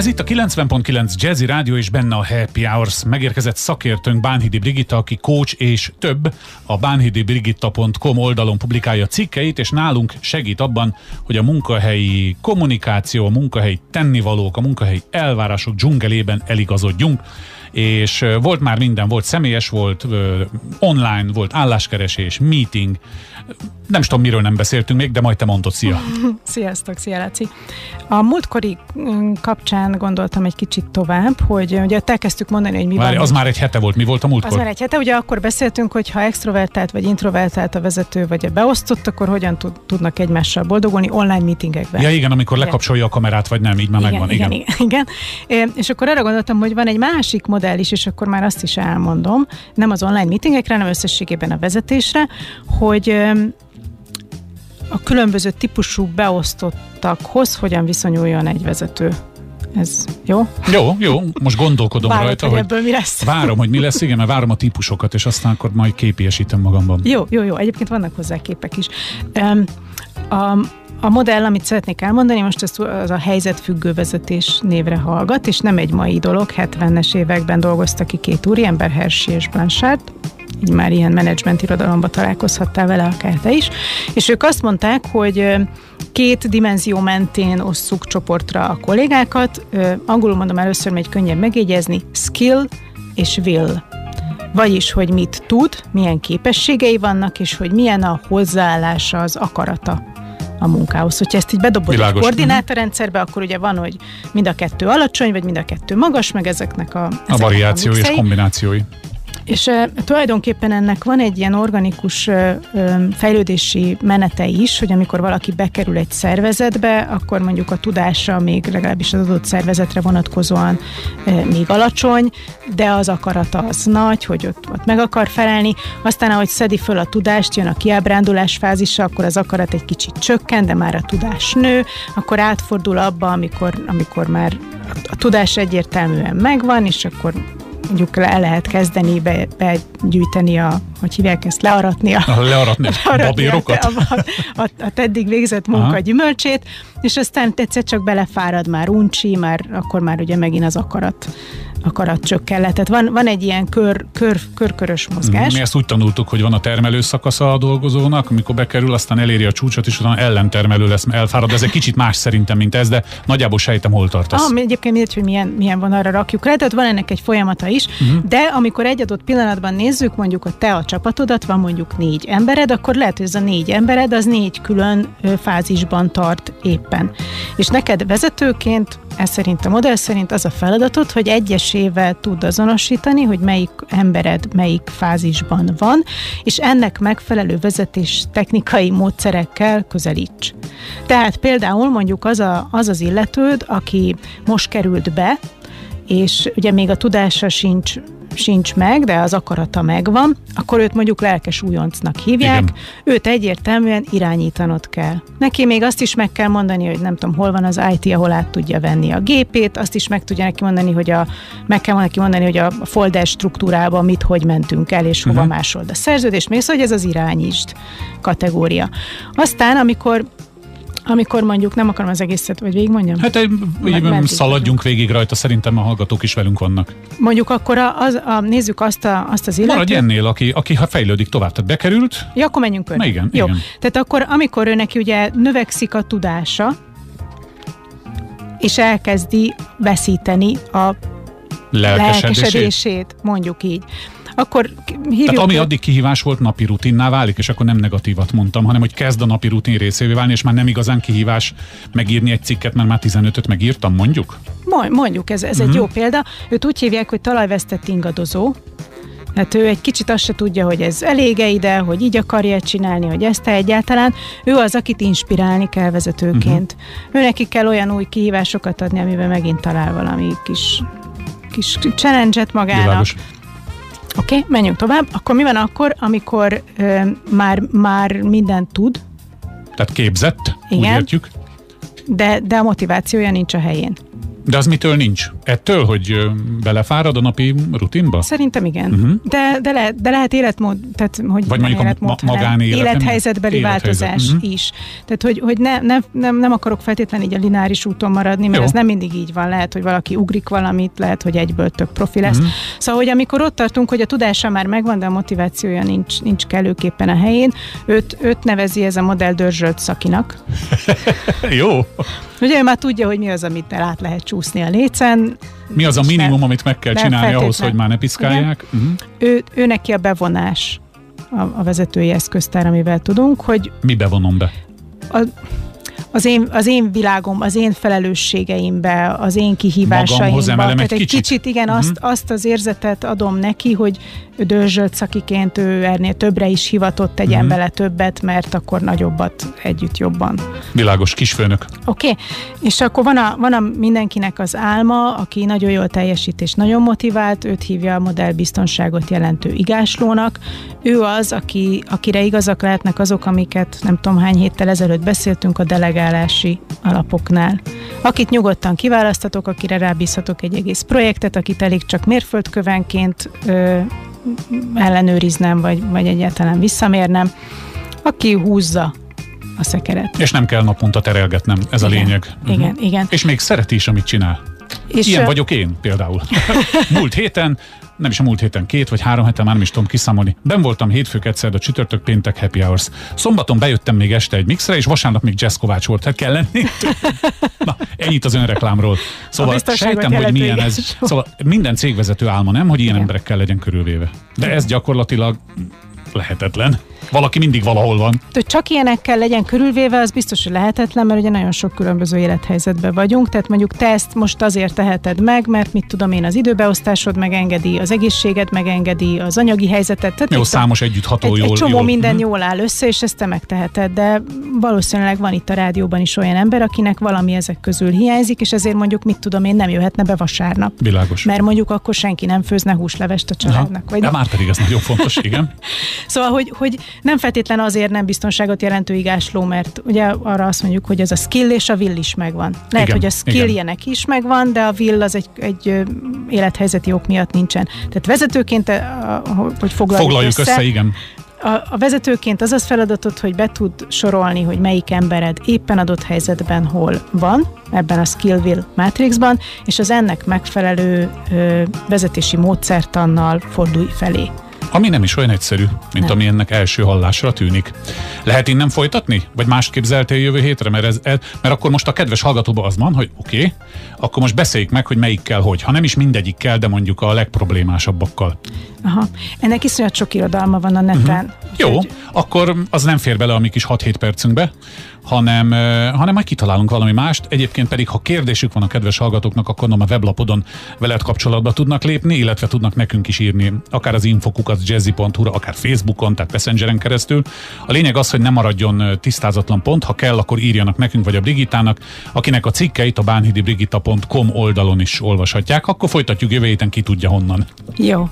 Ez itt a 90.9 Jazzy Rádió és benne a Happy Hours. Megérkezett szakértőnk Bánhidi Brigitta, aki coach és több. A bánhidibrigitta.com oldalon publikálja cikkeit, és nálunk segít abban, hogy a munkahelyi kommunikáció, a munkahelyi tennivalók, a munkahelyi elvárások dzsungelében eligazodjunk és volt már minden, volt személyes, volt online, volt álláskeresés, meeting, nem is tudom, miről nem beszéltünk még, de majd te mondod, szia! Sziasztok, szia Laci! A múltkori mm, kapcsán gondoltam egy kicsit tovább, hogy ugye elkezdtük mondani, hogy mi Várj, van. Az már egy hete volt, mi volt a múltkor? Az már egy hete, ugye akkor beszéltünk, hogy ha extrovertált vagy introvertált a vezető vagy a beosztott, akkor hogyan tud, tudnak egymással boldogulni online meetingekben. Ja igen, amikor igen. lekapcsolja a kamerát, vagy nem, így már igen, megvan. Igen, igen, igen. igen. És akkor arra gondoltam, hogy van egy másik modell is, és akkor már azt is elmondom, nem az online meetingekre, hanem összességében a vezetésre, hogy a különböző típusú beosztottakhoz hogyan viszonyuljon egy vezető. Ez jó? Jó, jó, most gondolkodom Várod, rajta, hogy hogy ebből mi lesz. várom, hogy mi lesz, igen, mert várom a típusokat, és aztán akkor majd képiesítem magamban. Jó, jó, jó. Egyébként vannak hozzá képek is. Um, a, a modell, amit szeretnék elmondani, most ez az a helyzetfüggő vezetés névre hallgat, és nem egy mai dolog. 70-es években dolgoztak ki két úriember, Hershey és Blanchard, így már ilyen menedzsment irodalomba találkozhattál vele akár te is, és ők azt mondták, hogy két dimenzió mentén osszuk csoportra a kollégákat, angolul mondom először, mert könnyebb megjegyezni, skill és will. Vagyis, hogy mit tud, milyen képességei vannak, és hogy milyen a hozzáállása, az akarata a munkához. Hogyha ezt így bedobod Világos. egy koordinátorrendszerbe, akkor ugye van, hogy mind a kettő alacsony, vagy mind a kettő magas, meg ezeknek a, A ezeknek variációi és mixei. kombinációi. És e, tulajdonképpen ennek van egy ilyen organikus e, fejlődési menete is, hogy amikor valaki bekerül egy szervezetbe, akkor mondjuk a tudása még legalábbis az adott szervezetre vonatkozóan e, még alacsony, de az akarata az nagy, hogy ott, ott meg akar felelni. Aztán, ahogy szedi föl a tudást, jön a kiábrándulás fázisa, akkor az akarat egy kicsit csökken, de már a tudás nő, akkor átfordul abba, amikor, amikor már a tudás egyértelműen megvan, és akkor mondjuk le lehet kezdeni be, begyűjteni a, hogy hívják ezt, learatni a, Ah, Learatni a learatni babérokat. A, a, a, a eddig végzett munka Aha. gyümölcsét, és aztán egyszer csak belefárad már uncsi, már akkor már ugye megint az akarat le. Tehát van, van egy ilyen kör, kör, körkörös mozgás. Mi ezt úgy tanultuk, hogy van a termelő szakasza a dolgozónak, amikor bekerül, aztán eléri a csúcsot, és utána ellentermelő lesz, elfárad. Ez egy kicsit más szerintem, mint ez, de nagyjából sejtem, hol tartasz. Ah, egyébként mindegy, hogy milyen, milyen van arra rakjuk rá, tehát van ennek egy folyamata is, uh-huh. de amikor egy adott pillanatban nézzük, mondjuk a te a csapatodat, van mondjuk négy embered, akkor lehet, hogy ez a négy embered az négy külön fázisban tart éppen. És neked vezetőként, ez szerint a modell szerint az a feladatod, hogy egyesével tud azonosítani, hogy melyik embered melyik fázisban van, és ennek megfelelő vezetés technikai módszerekkel közelíts. Tehát például mondjuk az a, az, az illetőd, aki most került be, és ugye még a tudása sincs sincs meg, de az akarata megvan, akkor őt mondjuk lelkes újoncnak hívják, Igen. őt egyértelműen irányítanod kell. Neki még azt is meg kell mondani, hogy nem tudom, hol van az IT, ahol át tudja venni a gépét, azt is meg tudja neki mondani, hogy a, meg kell neki mondani, hogy a folder struktúrában mit, hogy mentünk el, és hova uh-huh. másold a szerződés, még szóval, hogy ez az irányítsd kategória. Aztán, amikor amikor mondjuk nem akarom az egészet, vagy végigmondjam? Hát egy, így szaladjunk végig rajta, szerintem a hallgatók is velünk vannak. Mondjuk akkor a, az, a, nézzük azt, a, azt az illetőt. Maradj ennél, aki, aki ha fejlődik tovább, tehát bekerült, Ja, akkor menjünk körbe. Igen, Jó. igen. Tehát akkor, amikor ő neki ugye növekszik a tudása, és elkezdi veszíteni a lelkesedését. lelkesedését, mondjuk így, akkor hívjuk... Tehát ami addig kihívás volt, napi rutinná válik, és akkor nem negatívat mondtam, hanem hogy kezd a napi rutin részévé válni, és már nem igazán kihívás megírni egy cikket, mert már 15-öt megírtam, mondjuk? Mond- Mondjuk, ez, ez Mhm. egy jó példa. Őt úgy hívják, hogy talajvesztett ingadozó. Hát ő egy kicsit azt se tudja, hogy ez elége ide, hogy így akarja csinálni, hogy ezt egyáltalán. Ő az, akit inspirálni kell vezetőként. Mhm. Uh-huh. Ő neki kell olyan új kihívásokat adni, amiben megint talál valami kis, kis challenge-et magának. Világos. Oké, okay, menjünk tovább. Akkor mi van akkor, amikor ö, már, már mindent tud, Tehát képzett, úgy Igen. értjük. de, de a motivációja nincs a helyén. De az mitől nincs? Ettől, hogy belefárad a napi rutinba? Szerintem igen. Uh-huh. De, de, lehet, de lehet életmód, tehát hogy Vagy mondjuk életmód, a ma- magánélet, élethelyzetbeli élethelyzet. változás uh-huh. is. Tehát, hogy, hogy ne, ne, nem, nem akarok feltétlenül így a lineáris úton maradni, mert Jó. ez nem mindig így van. Lehet, hogy valaki ugrik valamit, lehet, hogy egyből tök profi lesz. Uh-huh. Szóval, hogy amikor ott tartunk, hogy a tudása már megvan, de a motivációja nincs, nincs kellőképpen a helyén, őt, őt nevezi ez a modell dörzsölt szakinak. Jó. Ugye ő már tudja, hogy mi az, amit át lehet csúszni a lécen. Mi az a minimum, nem, amit meg kell csinálni ahhoz, hogy már ne piszkálják? Uh-huh. Ő, ő neki a bevonás a, a vezetői eszköztár, amivel tudunk, hogy... Mi bevonom be? A, az én, az én világom, az én felelősségeimbe, az én kihívásaimba. Tehát egy, kicsit, kicsit igen, uh-huh. azt, azt az érzetet adom neki, hogy dörzsölt szakiként, ő ernél többre is hivatott, tegyen uh-huh. bele többet, mert akkor nagyobbat együtt jobban. Világos, kisfőnök. Oké, okay. és akkor van a, van a mindenkinek az álma, aki nagyon jól teljesít és nagyon motivált, őt hívja a modellbiztonságot jelentő igáslónak. Ő az, aki, akire igazak lehetnek azok, amiket nem tudom hány héttel ezelőtt beszéltünk a delegálási alapoknál. Akit nyugodtan kiválasztatok, akire rábízhatok egy egész projektet, akit elég csak mérföldkövenként ö, ellenőriznem, vagy, vagy egyáltalán visszamérnem, aki húzza a szekeret. És nem kell naponta terelgetnem, ez igen, a lényeg. Igen, uh-huh. igen. És még szereti is, amit csinál. És Ilyen vagyok én például. Múlt héten nem is a múlt héten, két vagy három héten, már nem is tudom kiszámolni. Ben voltam hétfők egyszer, a csütörtök, péntek, happy hours. Szombaton bejöttem még este egy mixre, és vasárnap még Jazz Kovács volt, hát kell lenni. Na, ennyit az önreklámról. Szóval sejtem, hogy milyen ez. Szóval minden cégvezető álma, nem, hogy ilyen Igen. emberekkel legyen körülvéve. De ez gyakorlatilag lehetetlen. Valaki mindig valahol van. Hogy csak ilyenekkel legyen körülvéve, az biztos, hogy lehetetlen, mert ugye nagyon sok különböző élethelyzetben vagyunk, tehát mondjuk te ezt most azért teheted meg, mert mit tudom én, az időbeosztásod megengedi, az egészséged megengedi, az anyagi helyzetet. Tehát jó, számos együttható egy, jól. Egy csomó jól. minden uh-huh. jól áll össze, és ezt te megteheted, de valószínűleg van itt a rádióban is olyan ember, akinek valami ezek közül hiányzik, és ezért mondjuk, mit tudom én, nem jöhetne be vasárnap. Világos. Mert mondjuk akkor senki nem főzne húslevest a családnak. Vagy de már pedig ez nagyon fontos, igen. szóval, hogy, hogy nem feltétlen azért nem biztonságot jelentő igásló, mert ugye arra azt mondjuk, hogy ez a skill és a will is megvan. Lehet, igen, hogy a skill ilyenek is megvan, de a will az egy, egy élethelyzeti ok miatt nincsen. Tehát vezetőként, hogy foglaljuk, foglaljuk össze, össze igen. A, a vezetőként az az feladatot, hogy be tud sorolni, hogy melyik embered éppen adott helyzetben hol van, ebben a Skill-Will Matrixban, és az ennek megfelelő ö, vezetési módszertannal fordulj felé. Ami nem is olyan egyszerű, mint nem. ami ennek első hallásra tűnik. Lehet innen folytatni? Vagy más képzeltél jövő hétre? Mert, ez, mert akkor most a kedves hallgatóban az van, hogy oké, okay, akkor most beszéljük meg, hogy melyikkel hogy. Ha nem is mindegyikkel, de mondjuk a legproblémásabbakkal. Aha. Ennek iszonyat sok irodalma van a neten. Uh-huh. Jó, hogy... akkor az nem fér bele a mi kis 6-7 percünkbe, hanem, hanem majd kitalálunk valami mást. Egyébként pedig, ha kérdésük van a kedves hallgatóknak, akkor a weblapodon veled kapcsolatba tudnak lépni, illetve tudnak nekünk is írni, akár az infokukat jazzy.hu-ra, akár Facebookon, tehát Messengeren keresztül. A lényeg az, hogy nem maradjon tisztázatlan pont, ha kell, akkor írjanak nekünk vagy a Brigitának, akinek a cikkeit a bánhidibrigita.com oldalon is olvashatják. Akkor folytatjuk jövő héten, ki tudja honnan. Jó.